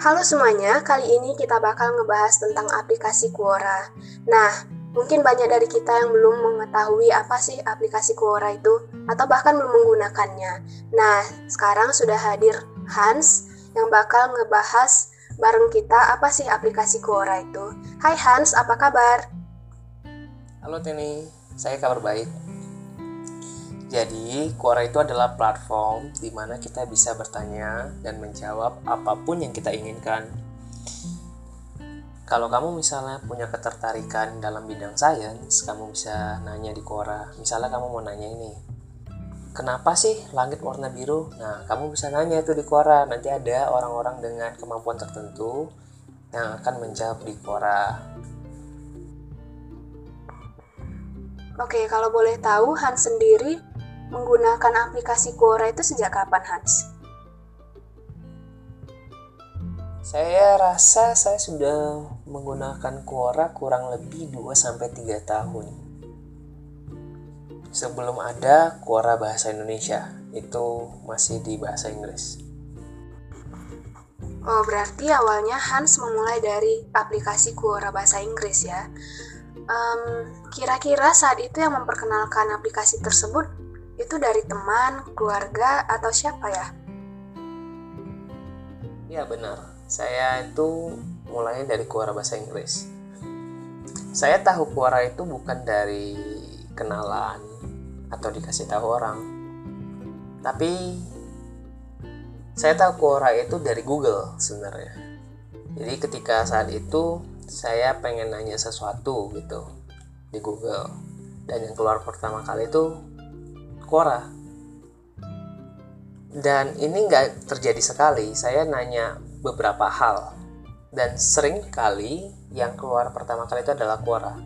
Halo semuanya, kali ini kita bakal ngebahas tentang aplikasi Quora. Nah, mungkin banyak dari kita yang belum mengetahui apa sih aplikasi Quora itu, atau bahkan belum menggunakannya. Nah, sekarang sudah hadir Hans yang bakal ngebahas bareng kita apa sih aplikasi Quora itu. Hai Hans, apa kabar? Halo Tini, saya kabar baik. Jadi, Quora itu adalah platform di mana kita bisa bertanya dan menjawab apa pun yang kita inginkan. Kalau kamu misalnya punya ketertarikan dalam bidang sains, kamu bisa nanya di Quora. Misalnya kamu mau nanya ini, kenapa sih langit warna biru? Nah, kamu bisa nanya itu di Quora. Nanti ada orang-orang dengan kemampuan tertentu yang akan menjawab di Quora. Oke, kalau boleh tahu, Hans sendiri menggunakan aplikasi Quora itu sejak kapan, Hans? Saya rasa saya sudah menggunakan Quora kurang lebih 2-3 tahun. Sebelum ada Quora Bahasa Indonesia, itu masih di bahasa Inggris. Oh, berarti awalnya Hans memulai dari aplikasi Quora Bahasa Inggris ya. Kira-kira saat itu yang memperkenalkan aplikasi tersebut itu dari teman, keluarga, atau siapa ya? Ya benar, saya itu mulai dari Quora Bahasa Inggris. Saya tahu Quora itu bukan dari kenalan atau dikasih tahu orang. Tapi saya tahu Quora itu dari Google sebenarnya. Jadi ketika saat itu saya pengen nanya sesuatu gitu di Google dan yang keluar pertama kali itu Quora. Dan ini nggak terjadi sekali, saya nanya beberapa hal. Dan sering kali yang keluar pertama kali itu adalah Quora.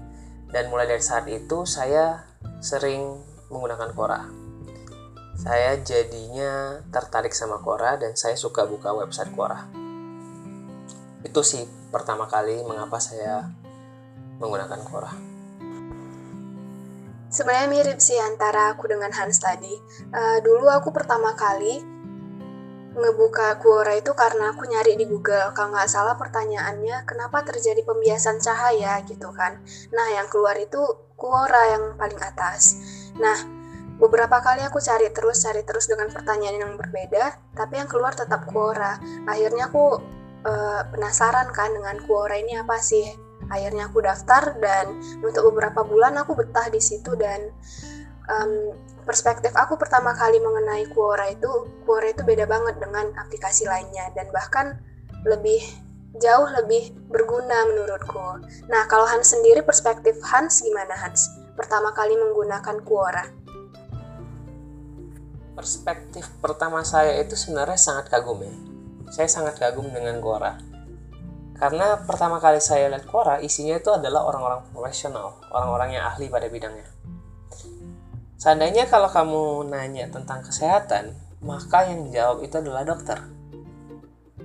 Dan mulai dari saat itu saya sering menggunakan Quora. Saya jadinya tertarik sama Quora dan saya suka buka website Quora. Itu sih pertama kali mengapa saya menggunakan Quora. Sebenarnya mirip sih antara aku dengan Hans tadi. Uh, dulu aku pertama kali ngebuka Quora itu karena aku nyari di Google. Kalau nggak salah pertanyaannya, kenapa terjadi pembiasan cahaya gitu kan. Nah, yang keluar itu Quora yang paling atas. Nah, beberapa kali aku cari terus, cari terus dengan pertanyaan yang berbeda, tapi yang keluar tetap Quora. Akhirnya aku uh, penasaran kan dengan Quora ini apa sih akhirnya aku daftar dan untuk beberapa bulan aku betah di situ dan um, perspektif aku pertama kali mengenai Quora itu Quora itu beda banget dengan aplikasi lainnya dan bahkan lebih jauh lebih berguna menurutku. Nah, kalau Hans sendiri perspektif Hans gimana Hans? Pertama kali menggunakan Quora. Perspektif pertama saya itu sebenarnya sangat kagum ya. Saya sangat kagum dengan Quora. Karena pertama kali saya lihat Quora isinya itu adalah orang-orang profesional orang-orang yang ahli pada bidangnya. Seandainya kalau kamu nanya tentang kesehatan maka yang jawab itu adalah dokter.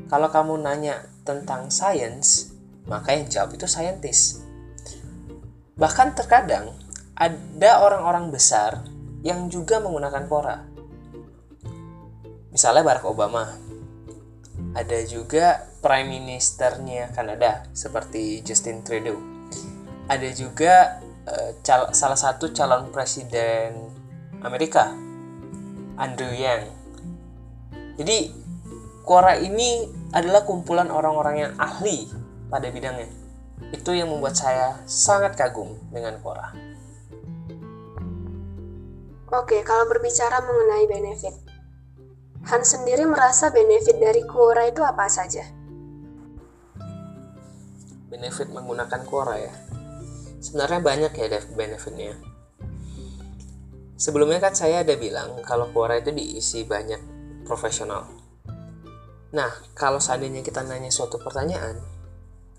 Kalau kamu nanya tentang sains maka yang jawab itu saintis. Bahkan terkadang ada orang-orang besar yang juga menggunakan Quora. Misalnya Barack Obama ada juga prime ministernya Kanada seperti Justin Trudeau. Ada juga uh, salah satu calon presiden Amerika Andrew Yang. Jadi Quora ini adalah kumpulan orang-orang yang ahli pada bidangnya. Itu yang membuat saya sangat kagum dengan Quora. Oke, kalau berbicara mengenai benefit, Hans sendiri merasa benefit dari Quora itu apa saja? Benefit menggunakan Quora ya? Sebenarnya banyak ya benefitnya. Sebelumnya kan saya ada bilang kalau Quora itu diisi banyak profesional. Nah, kalau seandainya kita nanya suatu pertanyaan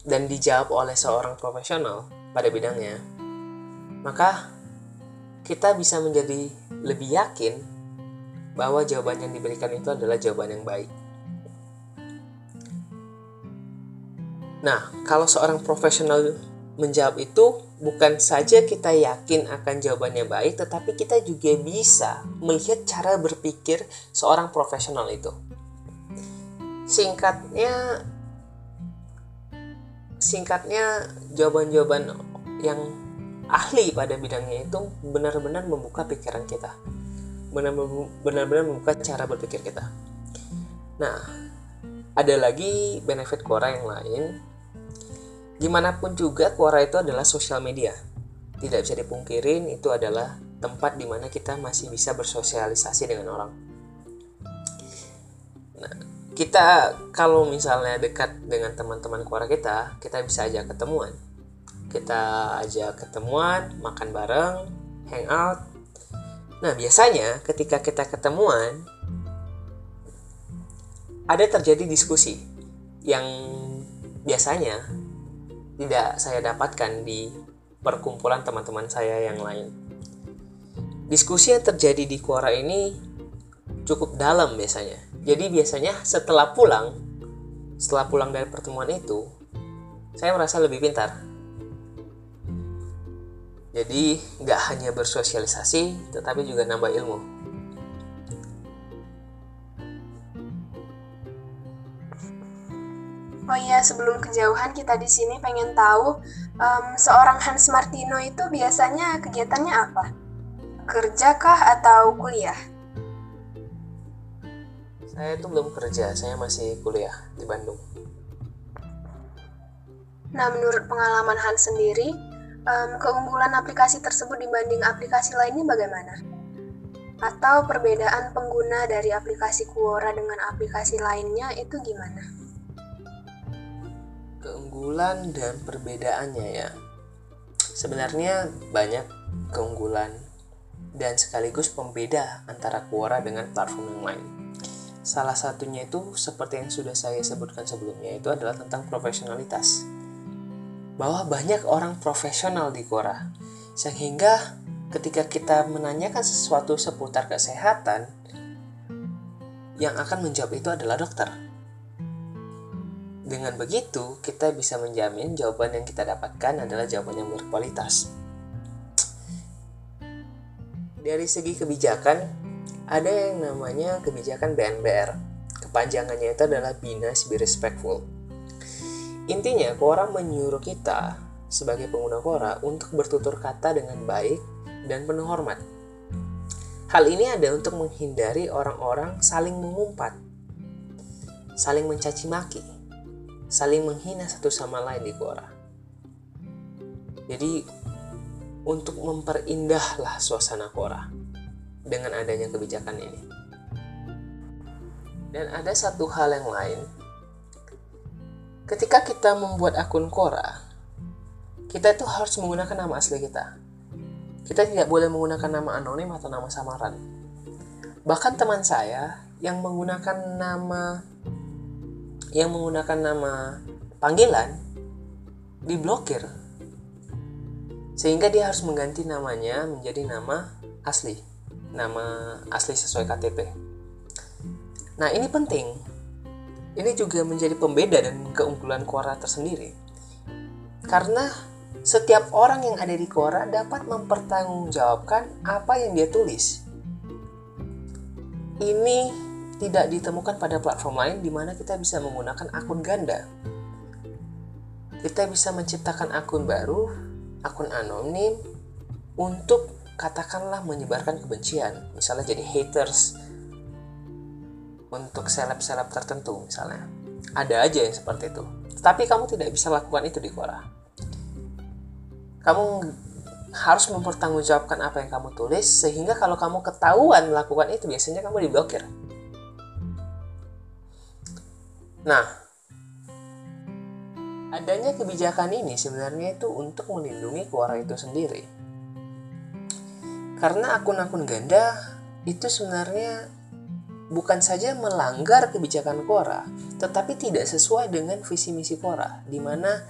dan dijawab oleh seorang profesional pada bidangnya, maka kita bisa menjadi lebih yakin bahwa jawaban yang diberikan itu adalah jawaban yang baik. Nah, kalau seorang profesional menjawab itu, bukan saja kita yakin akan jawabannya baik, tetapi kita juga bisa melihat cara berpikir seorang profesional itu. Singkatnya, singkatnya jawaban-jawaban yang ahli pada bidangnya itu benar-benar membuka pikiran kita benar-benar membuka cara berpikir kita. Nah ada lagi benefit Quora yang lain. Gimana pun juga Quora itu adalah sosial media. Tidak bisa dipungkirin itu adalah tempat di mana kita masih bisa bersosialisasi dengan orang. Nah kita kalau misalnya dekat dengan teman-teman Quora kita kita bisa aja ketemuan. Kita aja ketemuan makan bareng hangout nah biasanya ketika kita ketemuan ada terjadi diskusi yang biasanya tidak saya dapatkan di perkumpulan teman-teman saya yang lain. Diskusi yang terjadi di Quora ini cukup dalam biasanya. Jadi biasanya setelah pulang, setelah pulang dari pertemuan itu, saya merasa lebih pintar. Jadi nggak hanya bersosialisasi, tetapi juga nambah ilmu. Oh iya, sebelum kejauhan kita di sini pengen tahu um, seorang Hans Martino itu biasanya kegiatannya apa? Kerja kah atau kuliah? Saya itu belum kerja, saya masih kuliah di Bandung. Nah, menurut pengalaman Hans sendiri, um, keunggulan aplikasi tersebut dibanding aplikasi lainnya bagaimana? Atau perbedaan pengguna dari aplikasi Quora dengan aplikasi lainnya itu gimana? keunggulan dan perbedaannya ya sebenarnya banyak keunggulan dan sekaligus pembeda antara Quora dengan platform yang lain salah satunya itu seperti yang sudah saya sebutkan sebelumnya itu adalah tentang profesionalitas bahwa banyak orang profesional di Quora sehingga ketika kita menanyakan sesuatu seputar kesehatan yang akan menjawab itu adalah dokter dengan begitu, kita bisa menjamin jawaban yang kita dapatkan adalah jawaban yang berkualitas. Dari segi kebijakan, ada yang namanya kebijakan BNBR. Kepanjangannya itu adalah Be Nice, Be Respectful. Intinya, Quora menyuruh kita sebagai pengguna Quora untuk bertutur kata dengan baik dan penuh hormat. Hal ini ada untuk menghindari orang-orang saling mengumpat, saling mencaci maki, saling menghina satu sama lain di Quora. Jadi untuk memperindahlah suasana Quora dengan adanya kebijakan ini. Dan ada satu hal yang lain. Ketika kita membuat akun Quora, kita itu harus menggunakan nama asli kita. Kita tidak boleh menggunakan nama anonim atau nama samaran. Bahkan teman saya yang menggunakan nama yang menggunakan nama panggilan diblokir sehingga dia harus mengganti namanya menjadi nama asli nama asli sesuai KTP nah ini penting ini juga menjadi pembeda dan keunggulan Quora tersendiri. Karena setiap orang yang ada di Quora dapat mempertanggungjawabkan apa yang dia tulis. Ini tidak ditemukan pada platform lain di mana kita bisa menggunakan akun ganda. Kita bisa menciptakan akun baru, akun anonim untuk katakanlah menyebarkan kebencian, misalnya jadi haters untuk seleb-seleb tertentu misalnya. Ada aja yang seperti itu. Tapi kamu tidak bisa lakukan itu di Quora. Kamu harus mempertanggungjawabkan apa yang kamu tulis sehingga kalau kamu ketahuan melakukan itu biasanya kamu diblokir. Nah, adanya kebijakan ini sebenarnya itu untuk melindungi Quora itu sendiri. Karena akun-akun ganda itu sebenarnya bukan saja melanggar kebijakan Quora, tetapi tidak sesuai dengan visi misi Quora, di mana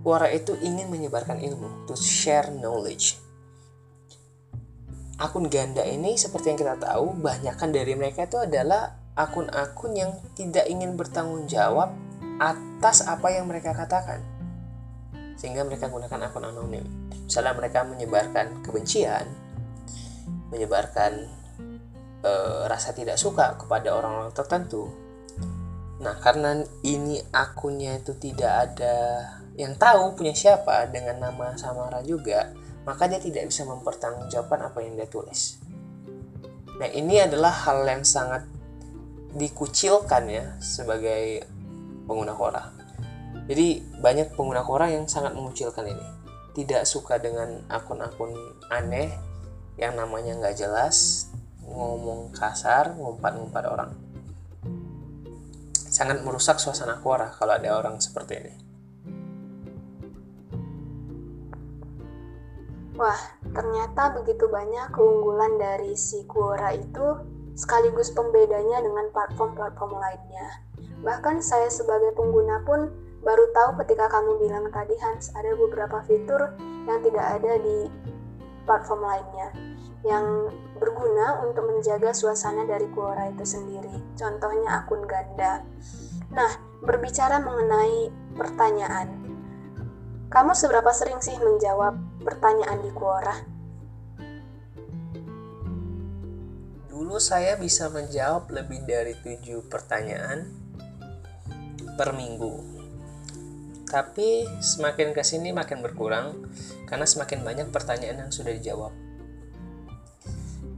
Quora itu ingin menyebarkan ilmu, to share knowledge. Akun ganda ini seperti yang kita tahu, banyakkan dari mereka itu adalah akun-akun yang tidak ingin bertanggung jawab atas apa yang mereka katakan sehingga mereka gunakan akun anonim misalnya mereka menyebarkan kebencian menyebarkan e, rasa tidak suka kepada orang-orang tertentu Nah, karena ini akunnya itu tidak ada yang tahu punya siapa dengan nama Samara juga, maka dia tidak bisa mempertanggungjawabkan apa yang dia tulis. Nah, ini adalah hal yang sangat dikucilkan ya sebagai pengguna Quora. Jadi banyak pengguna Quora yang sangat mengucilkan ini. Tidak suka dengan akun-akun aneh yang namanya nggak jelas, ngomong kasar, ngumpat-ngumpat orang. Sangat merusak suasana Quora kalau ada orang seperti ini. Wah, ternyata begitu banyak keunggulan dari si Quora itu sekaligus pembedanya dengan platform-platform lainnya. Bahkan saya sebagai pengguna pun baru tahu ketika kamu bilang tadi Hans ada beberapa fitur yang tidak ada di platform lainnya yang berguna untuk menjaga suasana dari Quora itu sendiri. Contohnya akun ganda. Nah, berbicara mengenai pertanyaan. Kamu seberapa sering sih menjawab pertanyaan di Quora? Dulu saya bisa menjawab lebih dari tujuh pertanyaan per minggu. Tapi semakin ke sini makin berkurang karena semakin banyak pertanyaan yang sudah dijawab.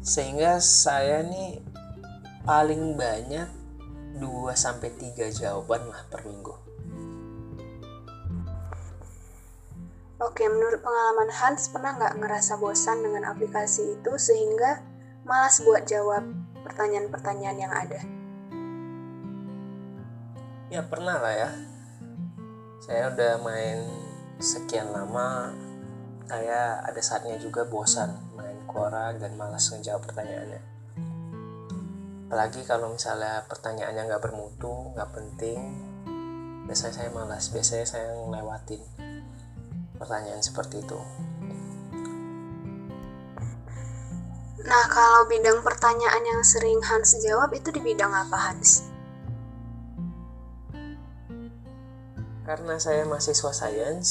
Sehingga saya nih paling banyak 2 sampai 3 jawaban lah per minggu. Oke, menurut pengalaman Hans, pernah nggak ngerasa bosan dengan aplikasi itu sehingga malas buat jawab pertanyaan-pertanyaan yang ada. Ya pernah lah ya. Saya udah main sekian lama, saya ada saatnya juga bosan Quora dan malas ngejawab pertanyaannya. Apalagi kalau misalnya pertanyaannya nggak bermutu, nggak penting, biasanya saya malas, biasanya saya ngelewatin pertanyaan seperti itu. Nah, kalau bidang pertanyaan yang sering Hans jawab itu di bidang apa, Hans? Karena saya mahasiswa sains,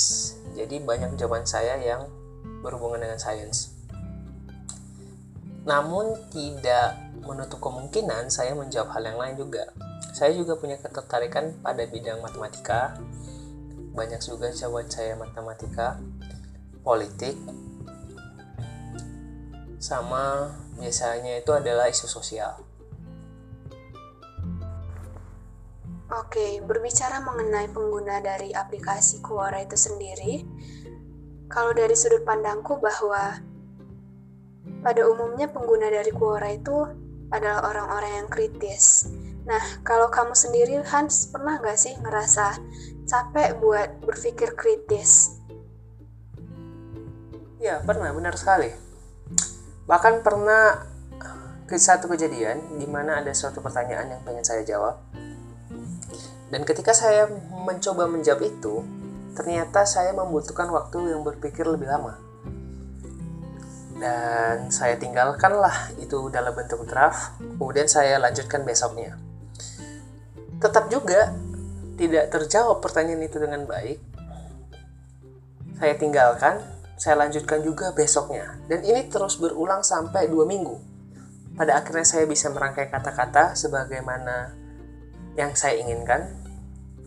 jadi banyak jawaban saya yang berhubungan dengan sains. Namun tidak menutup kemungkinan saya menjawab hal yang lain juga. Saya juga punya ketertarikan pada bidang matematika. Banyak juga jawaban saya matematika, politik, sama biasanya itu adalah isu sosial. Oke, berbicara mengenai pengguna dari aplikasi Quora itu sendiri, kalau dari sudut pandangku bahwa pada umumnya pengguna dari Quora itu adalah orang-orang yang kritis. Nah, kalau kamu sendiri, Hans, pernah nggak sih ngerasa capek buat berpikir kritis? Ya, pernah, benar sekali bahkan pernah ke satu kejadian di mana ada suatu pertanyaan yang pengen saya jawab dan ketika saya mencoba menjawab itu ternyata saya membutuhkan waktu yang berpikir lebih lama dan saya tinggalkanlah itu dalam bentuk draft kemudian saya lanjutkan besoknya tetap juga tidak terjawab pertanyaan itu dengan baik saya tinggalkan saya lanjutkan juga besoknya. Dan ini terus berulang sampai dua minggu. Pada akhirnya saya bisa merangkai kata-kata sebagaimana yang saya inginkan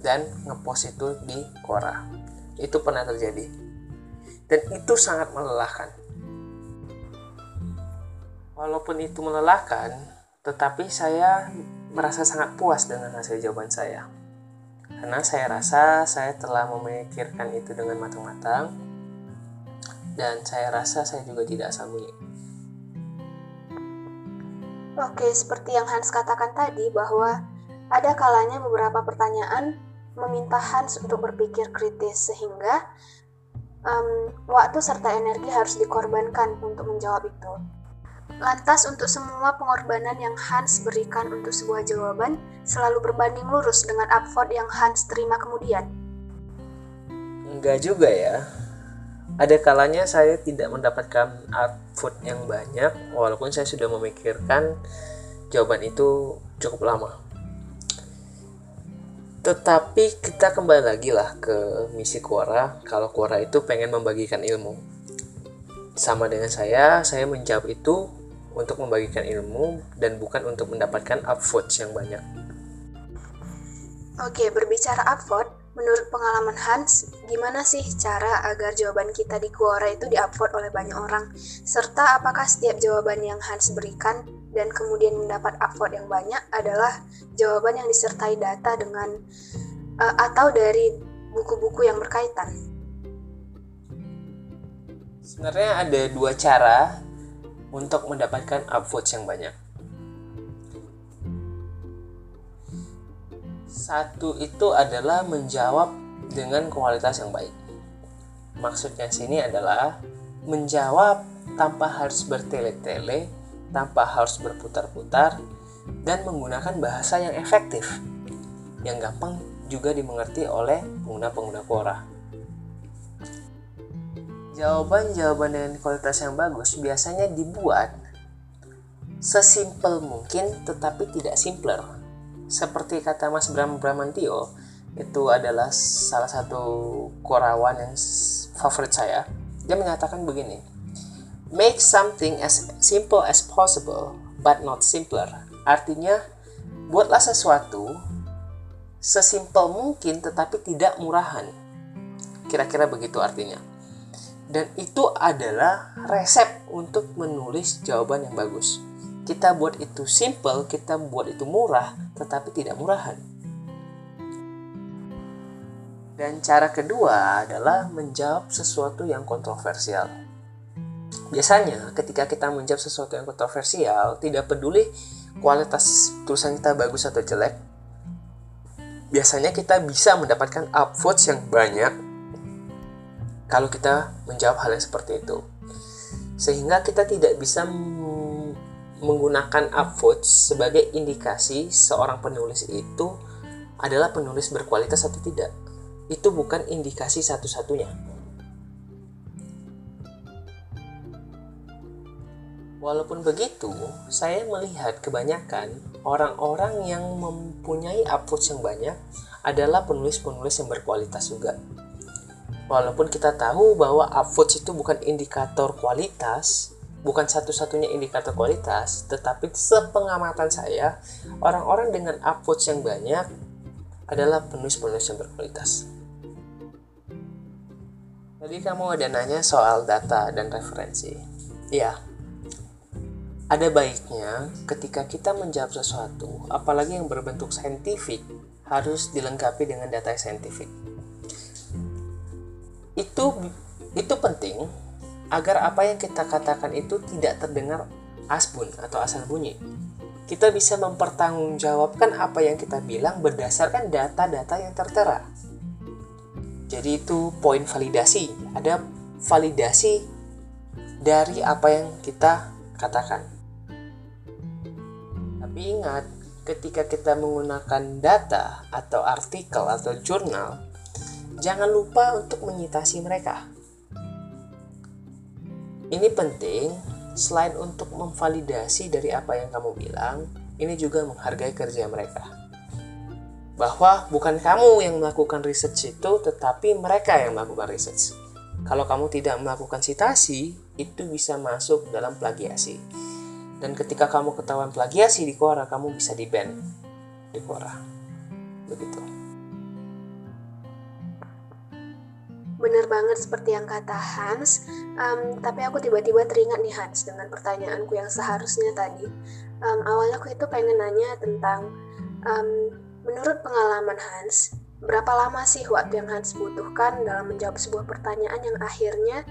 dan ngepost itu di Quora. Itu pernah terjadi. Dan itu sangat melelahkan. Walaupun itu melelahkan, tetapi saya merasa sangat puas dengan hasil jawaban saya. Karena saya rasa saya telah memikirkan itu dengan matang-matang, dan saya rasa saya juga tidak sambung. Oke, seperti yang Hans katakan tadi bahwa ada kalanya beberapa pertanyaan meminta Hans untuk berpikir kritis sehingga um, waktu serta energi harus dikorbankan untuk menjawab itu. Lantas untuk semua pengorbanan yang Hans berikan untuk sebuah jawaban selalu berbanding lurus dengan upvote yang Hans terima kemudian? Enggak juga ya. Ada kalanya saya tidak mendapatkan output yang banyak walaupun saya sudah memikirkan jawaban itu cukup lama. Tetapi kita kembali lagi lah ke misi Quora. Kalau Quora itu pengen membagikan ilmu sama dengan saya saya menjawab itu untuk membagikan ilmu dan bukan untuk mendapatkan upvotes yang banyak Oke, berbicara upvote, menurut pengalaman Hans, gimana sih cara agar jawaban kita di Quora itu diupvote oleh banyak orang? Serta apakah setiap jawaban yang Hans berikan dan kemudian mendapat upvote yang banyak adalah jawaban yang disertai data dengan uh, atau dari buku-buku yang berkaitan? Sebenarnya ada dua cara untuk mendapatkan upvote yang banyak. Satu itu adalah menjawab dengan kualitas yang baik. Maksudnya sini adalah menjawab tanpa harus bertele-tele, tanpa harus berputar-putar, dan menggunakan bahasa yang efektif, yang gampang juga dimengerti oleh pengguna-pengguna Quora. Jawaban-jawaban dengan kualitas yang bagus biasanya dibuat sesimpel mungkin tetapi tidak simpler. Seperti kata Mas Bram Bramantio itu adalah salah satu korawan yang favorit saya. Dia menyatakan begini make something as simple as possible but not simpler. Artinya buatlah sesuatu sesimpel mungkin tetapi tidak murahan. Kira-kira begitu artinya dan itu adalah resep untuk menulis jawaban yang bagus kita buat itu simple, kita buat itu murah, tetapi tidak murahan. Dan cara kedua adalah menjawab sesuatu yang kontroversial. Biasanya ketika kita menjawab sesuatu yang kontroversial, tidak peduli kualitas tulisan kita bagus atau jelek, biasanya kita bisa mendapatkan upvotes yang banyak kalau kita menjawab hal yang seperti itu. Sehingga kita tidak bisa menggunakan upvote sebagai indikasi seorang penulis itu adalah penulis berkualitas atau tidak. Itu bukan indikasi satu-satunya. Walaupun begitu, saya melihat kebanyakan orang-orang yang mempunyai upvotes yang banyak adalah penulis-penulis yang berkualitas juga. Walaupun kita tahu bahwa upvotes itu bukan indikator kualitas, bukan satu-satunya indikator kualitas, tetapi sepengamatan saya, orang-orang dengan upvotes yang banyak adalah penulis-penulis yang berkualitas. Jadi kamu ada nanya soal data dan referensi. Ya, ada baiknya ketika kita menjawab sesuatu, apalagi yang berbentuk saintifik, harus dilengkapi dengan data saintifik. Itu itu penting agar apa yang kita katakan itu tidak terdengar asbun atau asal bunyi. Kita bisa mempertanggungjawabkan apa yang kita bilang berdasarkan data-data yang tertera. Jadi itu poin validasi. Ada validasi dari apa yang kita katakan. Tapi ingat, ketika kita menggunakan data atau artikel atau jurnal, jangan lupa untuk menyitasi mereka ini penting, selain untuk memvalidasi dari apa yang kamu bilang, ini juga menghargai kerja mereka. Bahwa bukan kamu yang melakukan research itu, tetapi mereka yang melakukan research. Kalau kamu tidak melakukan citasi, itu bisa masuk dalam plagiasi. Dan ketika kamu ketahuan plagiasi di Quora, kamu bisa di-ban di Quora. Begitu. Bener banget seperti yang kata Hans, um, tapi aku tiba-tiba teringat nih Hans dengan pertanyaanku yang seharusnya tadi. Um, awalnya aku itu pengen nanya tentang, um, menurut pengalaman Hans, berapa lama sih waktu yang Hans butuhkan dalam menjawab sebuah pertanyaan yang akhirnya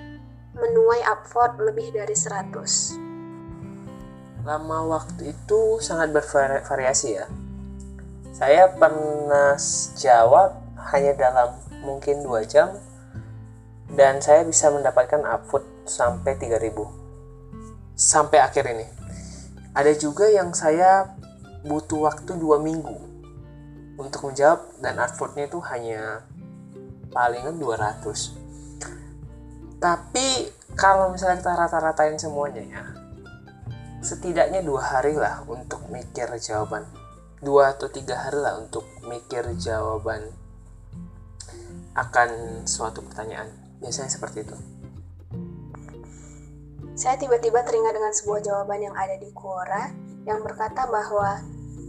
menuai upvote lebih dari 100? Lama waktu itu sangat bervariasi ya. Saya pernah jawab hanya dalam mungkin dua jam dan saya bisa mendapatkan upvote sampai 3000 sampai akhir ini. Ada juga yang saya butuh waktu dua minggu untuk menjawab dan upvote-nya itu hanya palingan 200 tapi kalau misalnya kita rata-ratain semuanya ya setidaknya dua hari lah untuk mikir jawaban. Dua atau tiga hari lah untuk mikir jawaban akan suatu pertanyaan Biasanya seperti itu. Saya tiba-tiba teringat dengan sebuah jawaban yang ada di Quora yang berkata bahwa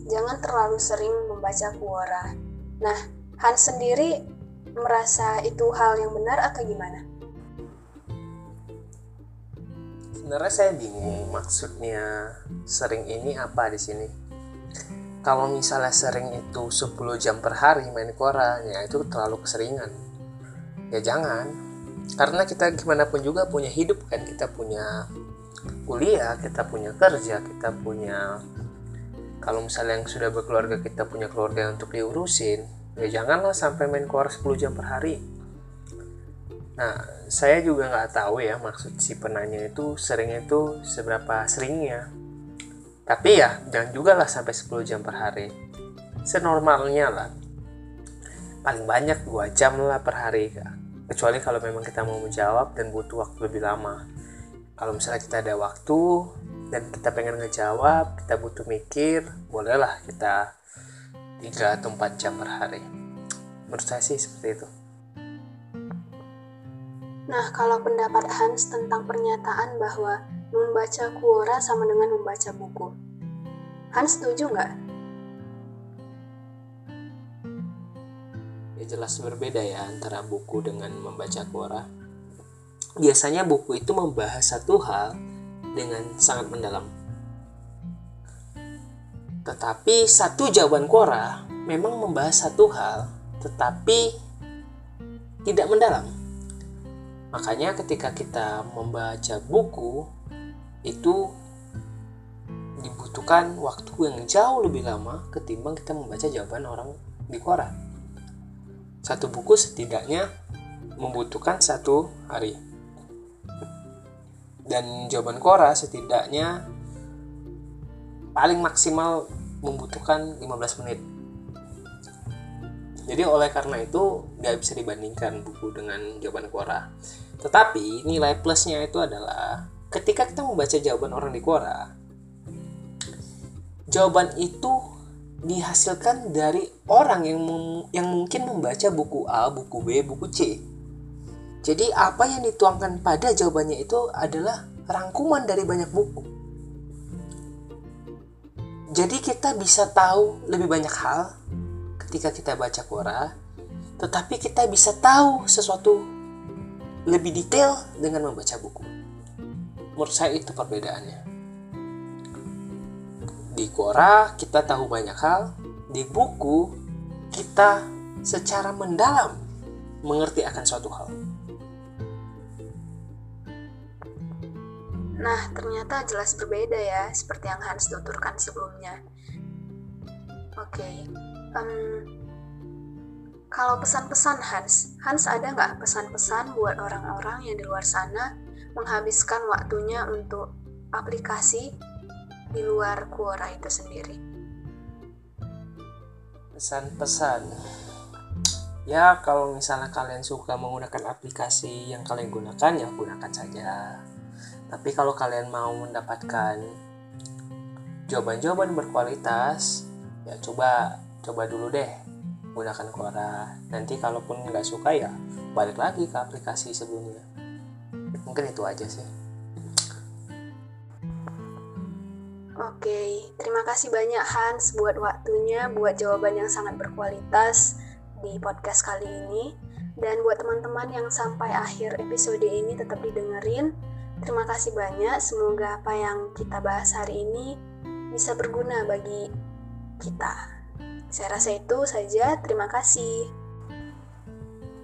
jangan terlalu sering membaca Quora. Nah, Hans sendiri merasa itu hal yang benar atau gimana? Sebenarnya saya bingung maksudnya sering ini apa di sini. Kalau misalnya sering itu 10 jam per hari main Quora, ya itu terlalu keseringan. Ya jangan. Karena kita gimana pun juga punya hidup kan, kita punya kuliah, kita punya kerja, kita punya kalau misalnya yang sudah berkeluarga kita punya keluarga untuk diurusin ya janganlah sampai main keluar 10 jam per hari. Nah saya juga nggak tahu ya maksud si penanya itu seringnya itu seberapa seringnya. Tapi ya jangan juga lah sampai 10 jam per hari. Senormalnya lah. Paling banyak 2 jam lah per hari kecuali kalau memang kita mau menjawab dan butuh waktu lebih lama. Kalau misalnya kita ada waktu dan kita pengen ngejawab kita butuh mikir bolehlah kita 3 atau 4 jam per hari. Menurut saya sih seperti itu. Nah, kalau pendapat Hans tentang pernyataan bahwa membaca Quora sama dengan membaca buku, Hans setuju nggak? Ya jelas berbeda ya antara buku dengan membaca Quora. Biasanya buku itu membahas satu hal dengan sangat mendalam. Tetapi satu jawaban Quora memang membahas satu hal, tetapi tidak mendalam. Makanya ketika kita membaca buku itu dibutuhkan waktu yang jauh lebih lama ketimbang kita membaca jawaban orang di Quora. Satu buku setidaknya membutuhkan satu hari. Dan jawaban Quora setidaknya paling maksimal membutuhkan 15 menit. Jadi oleh karena itu nggak bisa dibandingkan buku dengan jawaban Quora. Tetapi nilai plusnya itu adalah ketika kita membaca jawaban orang di Quora jawaban itu dihasilkan dari orang yang yang mungkin membaca buku A, buku B, buku C jadi apa yang dituangkan pada jawabannya itu adalah rangkuman dari banyak buku. Jadi kita bisa tahu lebih banyak hal ketika kita baca Quora, tetapi kita bisa tahu sesuatu lebih detail dengan membaca buku. Menurut saya itu perbedaannya. Di Quora kita tahu banyak hal, di buku kita secara mendalam mengerti akan suatu hal. Nah, ternyata jelas berbeda ya, seperti yang Hans tuturkan sebelumnya. Oke, okay. um, kalau pesan-pesan Hans, Hans ada nggak pesan-pesan buat orang-orang yang di luar sana menghabiskan waktunya untuk aplikasi di luar Quora itu sendiri? Pesan-pesan, ya kalau misalnya kalian suka menggunakan aplikasi yang kalian gunakan ya gunakan saja tapi kalau kalian mau mendapatkan jawaban-jawaban berkualitas, ya coba coba dulu deh gunakan Quora. Nanti kalaupun nggak suka ya balik lagi ke aplikasi sebelumnya. Mungkin itu aja sih. Oke, terima kasih banyak Hans buat waktunya, buat jawaban yang sangat berkualitas di podcast kali ini. Dan buat teman-teman yang sampai akhir episode ini tetap didengerin, Terima kasih banyak, semoga apa yang kita bahas hari ini bisa berguna bagi kita. Saya rasa itu saja, terima kasih.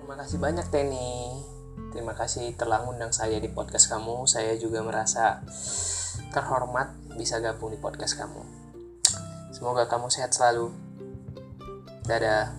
Terima kasih banyak Teni. Terima kasih telah undang saya di podcast kamu. Saya juga merasa terhormat bisa gabung di podcast kamu. Semoga kamu sehat selalu. Dadah.